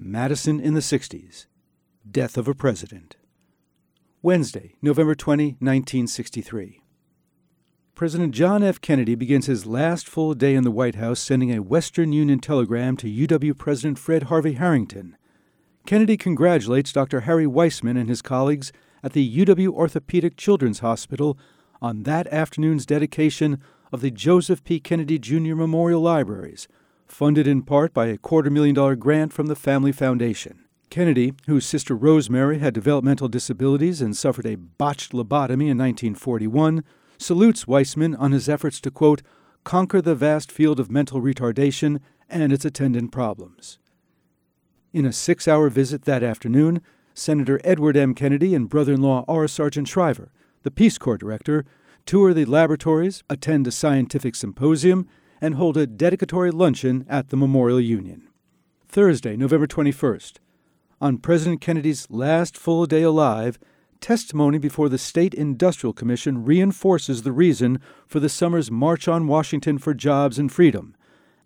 Madison in the 60s Death of a President. Wednesday, November 20, 1963. President John F. Kennedy begins his last full day in the White House sending a Western Union telegram to UW President Fred Harvey Harrington. Kennedy congratulates Dr. Harry Waisman and his colleagues at the UW Orthopedic Children's Hospital on that afternoon's dedication of the Joseph P. Kennedy Jr. Memorial Libraries, funded in part by a quarter million dollar grant from the Family Foundation. Kennedy, whose sister Rosemary had developmental disabilities and suffered a botched lobotomy in 1941, salutes Waisman on his efforts to, quote, conquer the vast field of mental retardation and its attendant problems. In a six hour visit that afternoon, Senator Edward M. Kennedy and brother in law R. Sargent Shriver, the Peace Corps director, tour the laboratories, attend a scientific symposium, and hold a dedicatory luncheon at the Memorial Union. Thursday, November 21st. On President Kennedy's last full day alive, testimony before the State Industrial Commission reinforces the reason for the summer's March on Washington for Jobs and Freedom.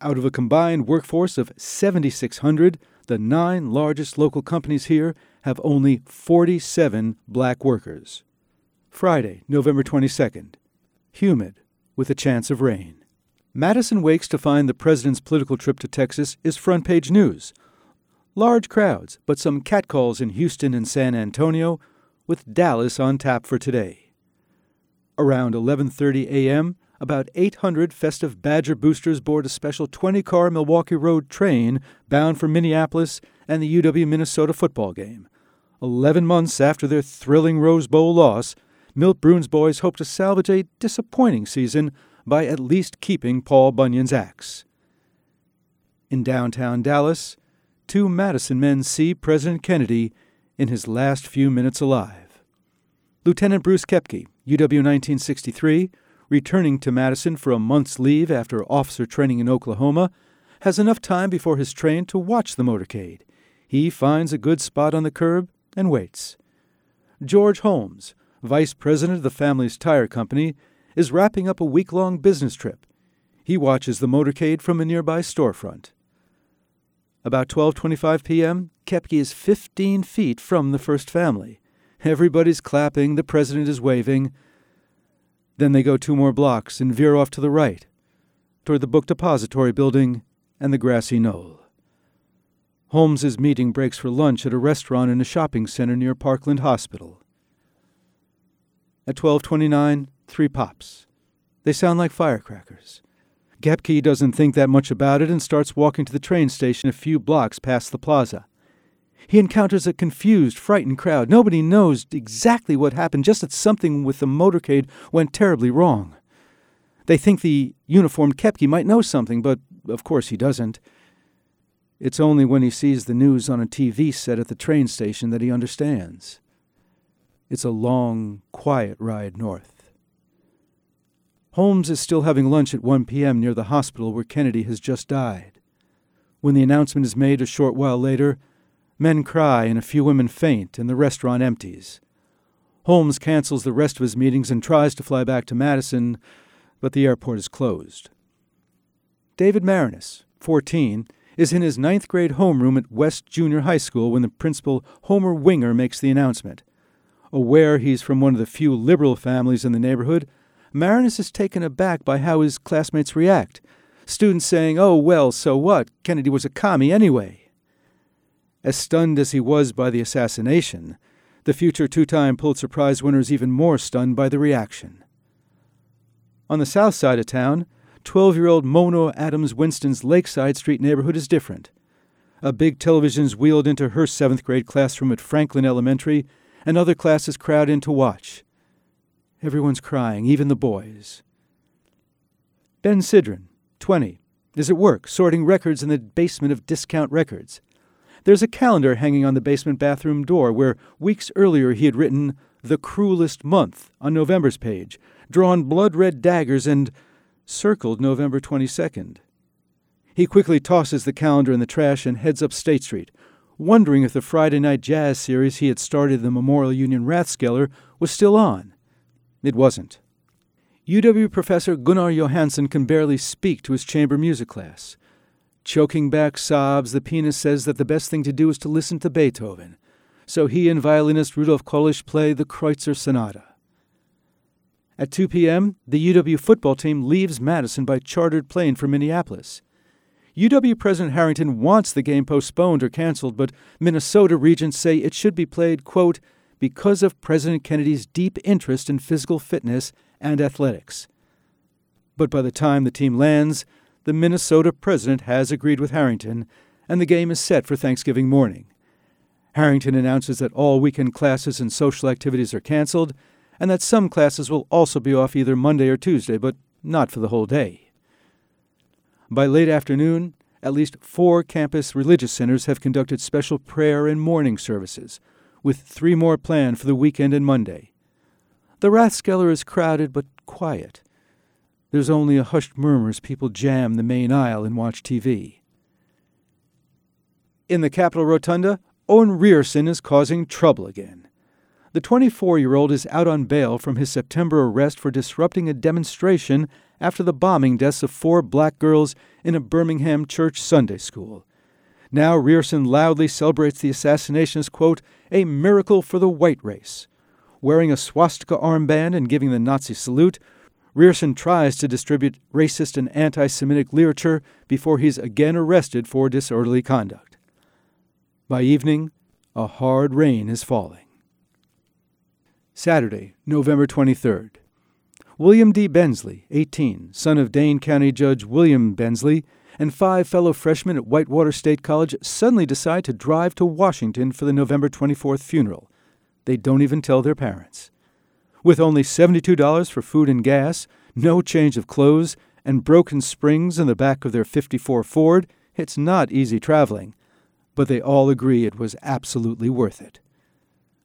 Out of a combined workforce of 7,600, the nine largest local companies here have only 47 black workers. Friday, November 22nd. Humid, with a chance of rain. Madison wakes to find the president's political trip to Texas is front page news. Large crowds, but some catcalls in Houston and San Antonio, with Dallas on tap for today. Around 11:30 a.m., about 800 festive Badger boosters board a special 20-car Milwaukee Road train bound for Minneapolis and the UW Minnesota football game. 11 months after their thrilling Rose Bowl loss, Milt Bruhn's boys hope to salvage a disappointing season by at least keeping Paul Bunyan's axe. In downtown Dallas, two Madison men see President Kennedy in his last few minutes alive. Lieutenant Bruce Kepke, UW 1963, returning to Madison for a month's leave after officer training in Oklahoma, has enough time before his train to watch the motorcade. He finds a good spot on the curb and waits. George Holmes, vice president of the family's tire company, is wrapping up a week long business trip. He watches the motorcade from a nearby storefront. About 12:25 p.m., Kepke is 15 feet from the first family. Everybody's clapping, the president is waving. Then they go two more blocks and veer off to the right, toward the book depository building and the grassy knoll. Holmes's meeting breaks for lunch at a restaurant in a shopping center near Parkland Hospital. At 12:29, three pops. They sound like firecrackers. Kepke doesn't think that much about it and starts walking to the train station a few blocks past the plaza. He encounters a confused, frightened crowd. Nobody knows exactly what happened, just that something with the motorcade went terribly wrong. They think the uniformed Kepke might know something, but of course he doesn't. It's only when he sees the news on a TV set at the train station that he understands. It's a long, quiet ride north. Holmes is still having lunch at 1 p.m. near the hospital where Kennedy has just died. When the announcement is made a short while later, men cry and a few women faint, and the restaurant empties. Holmes cancels the rest of his meetings and tries to fly back to Madison, but the airport is closed. David Maraniss, 14, is in his ninth grade homeroom at West Junior High School when the principal, Homer Winger, makes the announcement. Aware he's from one of the few liberal families in the neighborhood, Maraniss is taken aback by how his classmates react. Students saying, Oh, well, so what? Kennedy was a commie anyway. As stunned as he was by the assassination, the future two time Pulitzer Prize winner is even more stunned by the reaction. On the south side of town, 12 year old Mona Adams Winston's Lakeside Street neighborhood is different. A big television is wheeled into her seventh grade classroom at Franklin Elementary, and other classes crowd in to watch. Everyone's crying, even the boys. Ben Sidran, 20, is at work sorting records in the basement of Discount Records. There's a calendar hanging on the basement bathroom door where weeks earlier he had written The Cruelest Month on November's page, drawn blood red daggers, and circled November 22nd. He quickly tosses the calendar in the trash and heads up State Street, wondering if the Friday night jazz series he had started the Memorial Union Rathskeller was still on. It wasn't. UW professor Gunnar Johansen can barely speak to his chamber music class. Choking back sobs, the pianist says that the best thing to do is to listen to Beethoven. So he and violinist Rudolf Kolisch play the Kreutzer Sonata. At 2 p.m., the UW football team leaves Madison by chartered plane for Minneapolis. UW President Harrington wants the game postponed or canceled, but Minnesota regents say it should be played, quote, because of President Kennedy's deep interest in physical fitness and athletics. But by the time the team lands, the Minnesota president has agreed with Harrington, and the game is set for Thanksgiving mourning. Harrington announces that all weekend classes and social activities are canceled, and that some classes will also be off either Monday or Tuesday, but not for the whole day. By late afternoon, at least four campus religious centers have conducted special prayer and morning services, with three more planned for the weekend and Monday. The Rathskeller is crowded but quiet. There's only a hushed murmur as people jam the main aisle and watch TV. In the Capitol Rotunda, Owen Rierson is causing trouble again. The 24 year old is out on bail from his September arrest for disrupting a demonstration after the bombing deaths of four black girls in a Birmingham church Sunday school. Now Rierson loudly celebrates the assassination as, quote, a miracle for the white race. Wearing a swastika armband and giving the Nazi salute, Rierson tries to distribute racist and anti Semitic literature before he's again arrested for disorderly conduct. By evening, a hard rain is falling. Saturday, November 23rd. William D. Bensley, 18, son of Dane County Judge William Bensley, and five fellow freshmen at Whitewater State College suddenly decide to drive to Washington for the November 24th funeral. They don't even tell their parents. With only $72 for food and gas, no change of clothes, and broken springs in the back of their 54 Ford, it's not easy traveling. But they all agree it was absolutely worth it.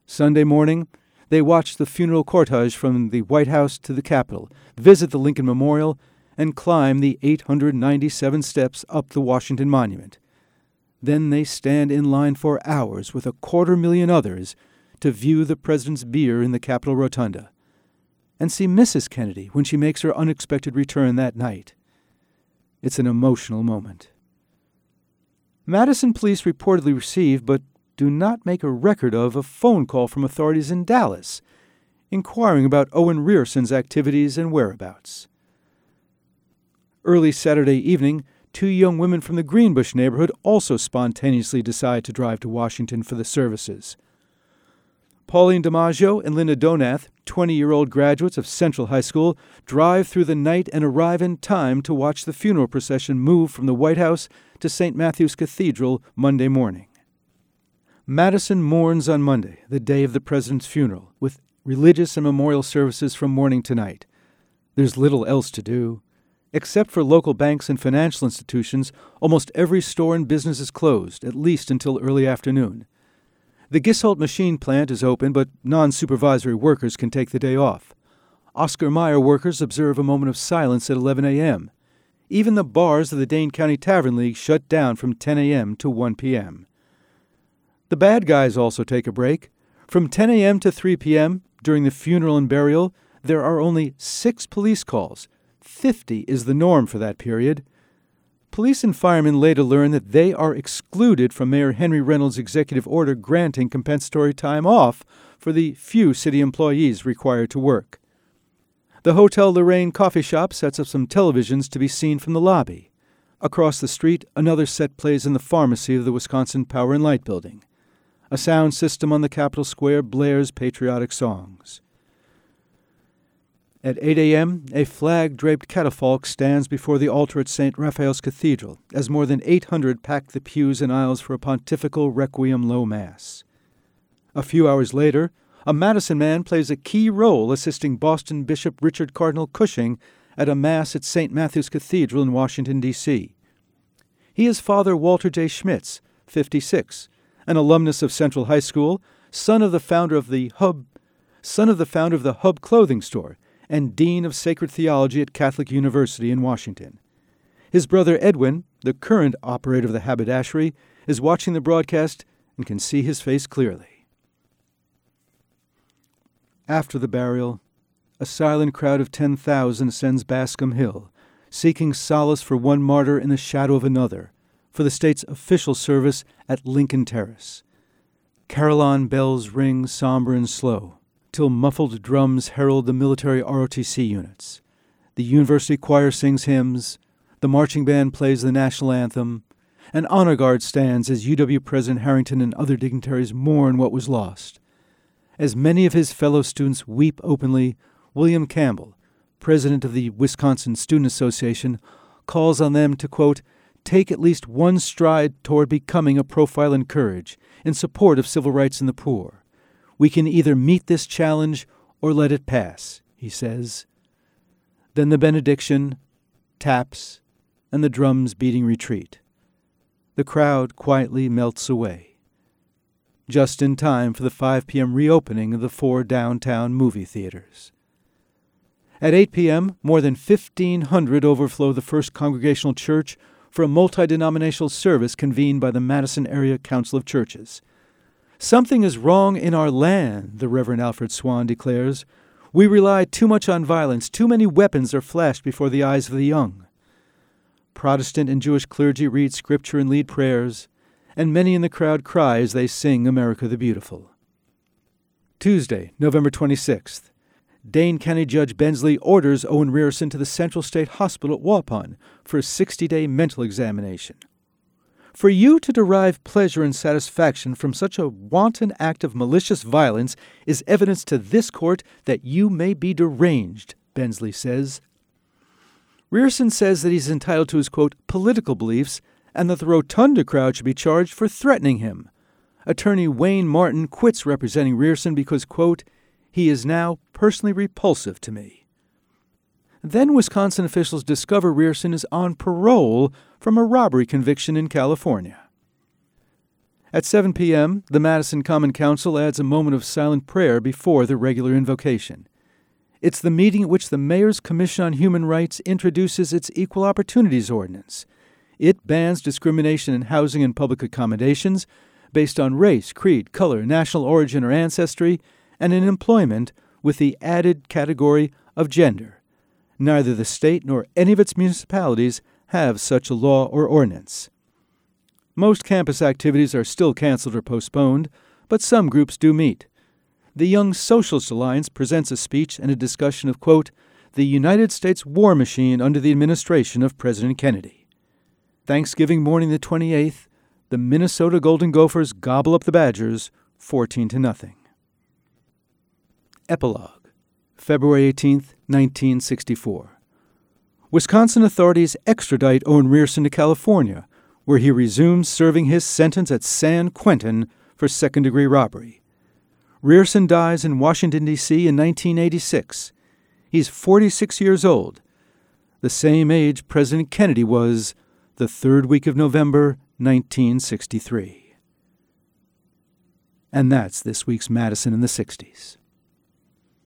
Sunday morning, they watch the funeral cortege from the White House to the Capitol, visit the Lincoln Memorial, and climb the 897 steps up the Washington Monument. Then they stand in line for hours with a quarter million others to view the President's bier in the Capitol Rotunda and see Mrs. Kennedy when she makes her unexpected return that night. It's an emotional moment. Madison police reportedly received, but do not make a record of a phone call from authorities in Dallas inquiring about Owen Rierson's activities and whereabouts. Early Saturday evening, two young women from the Greenbush neighborhood also spontaneously decide to drive to Washington for the services. Pauline DiMaggio and Linda Donath, 20 year old graduates of Central High School, drive through the night and arrive in time to watch the funeral procession move from the White House to St. Matthew's Cathedral Monday morning. Madison mourns on Monday, the day of the president's funeral, with religious and memorial services from morning to night. There's little else to do. Except for local banks and financial institutions, almost every store and business is closed, at least until early afternoon. The Gisholt machine plant is open, but non supervisory workers can take the day off. Oscar Mayer workers observe a moment of silence at 11 a.m. Even the bars of the Dane County Tavern League shut down from 10 a.m. to 1 p.m. The bad guys also take a break. From 10 a.m. to 3 p.m., during the funeral and burial, there are only six police calls. 50 is the norm for that period. Police and firemen later learn that they are excluded from Mayor Henry Reynolds' executive order granting compensatory time off for the few city employees required to work. The Hotel Lorraine coffee shop sets up some televisions to be seen from the lobby. Across the street, another set plays in the pharmacy of the Wisconsin Power and Light Building. A sound system on the Capitol Square blares patriotic songs. At 8 a.m., a flag draped catafalque stands before the altar at St. Raphael's Cathedral as more than 800 pack the pews and aisles for a pontifical requiem low mass. A few hours later, a Madison man plays a key role assisting Boston Bishop Richard Cardinal Cushing at a Mass at St. Matthew's Cathedral in Washington, D.C. He is Father Walter J. Schmitz, 56, an alumnus of Central High School, son of the founder of the Hub, son of the founder of the Hub clothing store, and Dean of Sacred Theology at Catholic University in Washington. His brother Edwin, the current operator of the haberdashery, is watching the broadcast and can see his face clearly. After the burial, a silent crowd of 10,000 ascends Bascom Hill, seeking solace for one martyr in the shadow of another, for the state's official service at Lincoln Terrace. Carillon bells ring somber and slow, till muffled drums herald the military ROTC units. The university choir sings hymns, the marching band plays the national anthem, an honor guard stands as UW President Harrington and other dignitaries mourn what was lost. As many of his fellow students weep openly, William Campbell, president of the Wisconsin Student Association, calls on them to, quote, take at least one stride toward becoming a profile in courage in support of civil rights and the poor. We can either meet this challenge or let it pass, he says. Then the benediction, taps, and the drums beating retreat. The crowd quietly melts away. Just in time for the 5 p.m. reopening of the four downtown movie theaters. At 8 p.m., more than 1,500 overflow the First Congregational Church for a multi denominational service convened by the Madison Area Council of Churches. Something is wrong in our land, the Reverend Alfred Swan declares. We rely too much on violence, too many weapons are flashed before the eyes of the young. Protestant and Jewish clergy read scripture and lead prayers, and many in the crowd cry as they sing America the Beautiful. Tuesday, November 26th. Dane County Judge Bensley orders Owen Rierson to the Central State Hospital at Waupun for a 60 day mental examination. For you to derive pleasure and satisfaction from such a wanton act of malicious violence is evidence to this court that you may be deranged, Bensley says. Rierson says that he's entitled to his, quote, political beliefs and that the Rotunda crowd should be charged for threatening him. Attorney Wayne Martin quits representing Rierson because, quote, he is now personally repulsive to me. Then Wisconsin officials discover Rierson is on parole from a robbery conviction in California. At 7 p.m., the Madison Common Council adds a moment of silent prayer before the regular invocation. It's the meeting at which the Mayor's Commission on Human Rights introduces its Equal Opportunities Ordinance. It bans discrimination in housing and public accommodations based on race, creed, color, national origin, or ancestry, and in employment with the added category of gender. Neither the state nor any of its municipalities have such a law or ordinance. Most campus activities are still canceled or postponed, but some groups do meet. The Young Socialist Alliance presents a speech and a discussion of, quote, the United States war machine under the administration of President Kennedy. Thanksgiving morning the 28th, the Minnesota Golden Gophers gobble up the Badgers 14 to nothing. Epilogue February 18, 1964. Wisconsin authorities extradite Owen Rierson to California, where he resumes serving his sentence at San Quentin for second degree robbery. Rierson dies in Washington, D.C. in 1986. He's 46 years old, the same age President Kennedy was the third week of November, 1963. And that's this week's Madison in the 60s.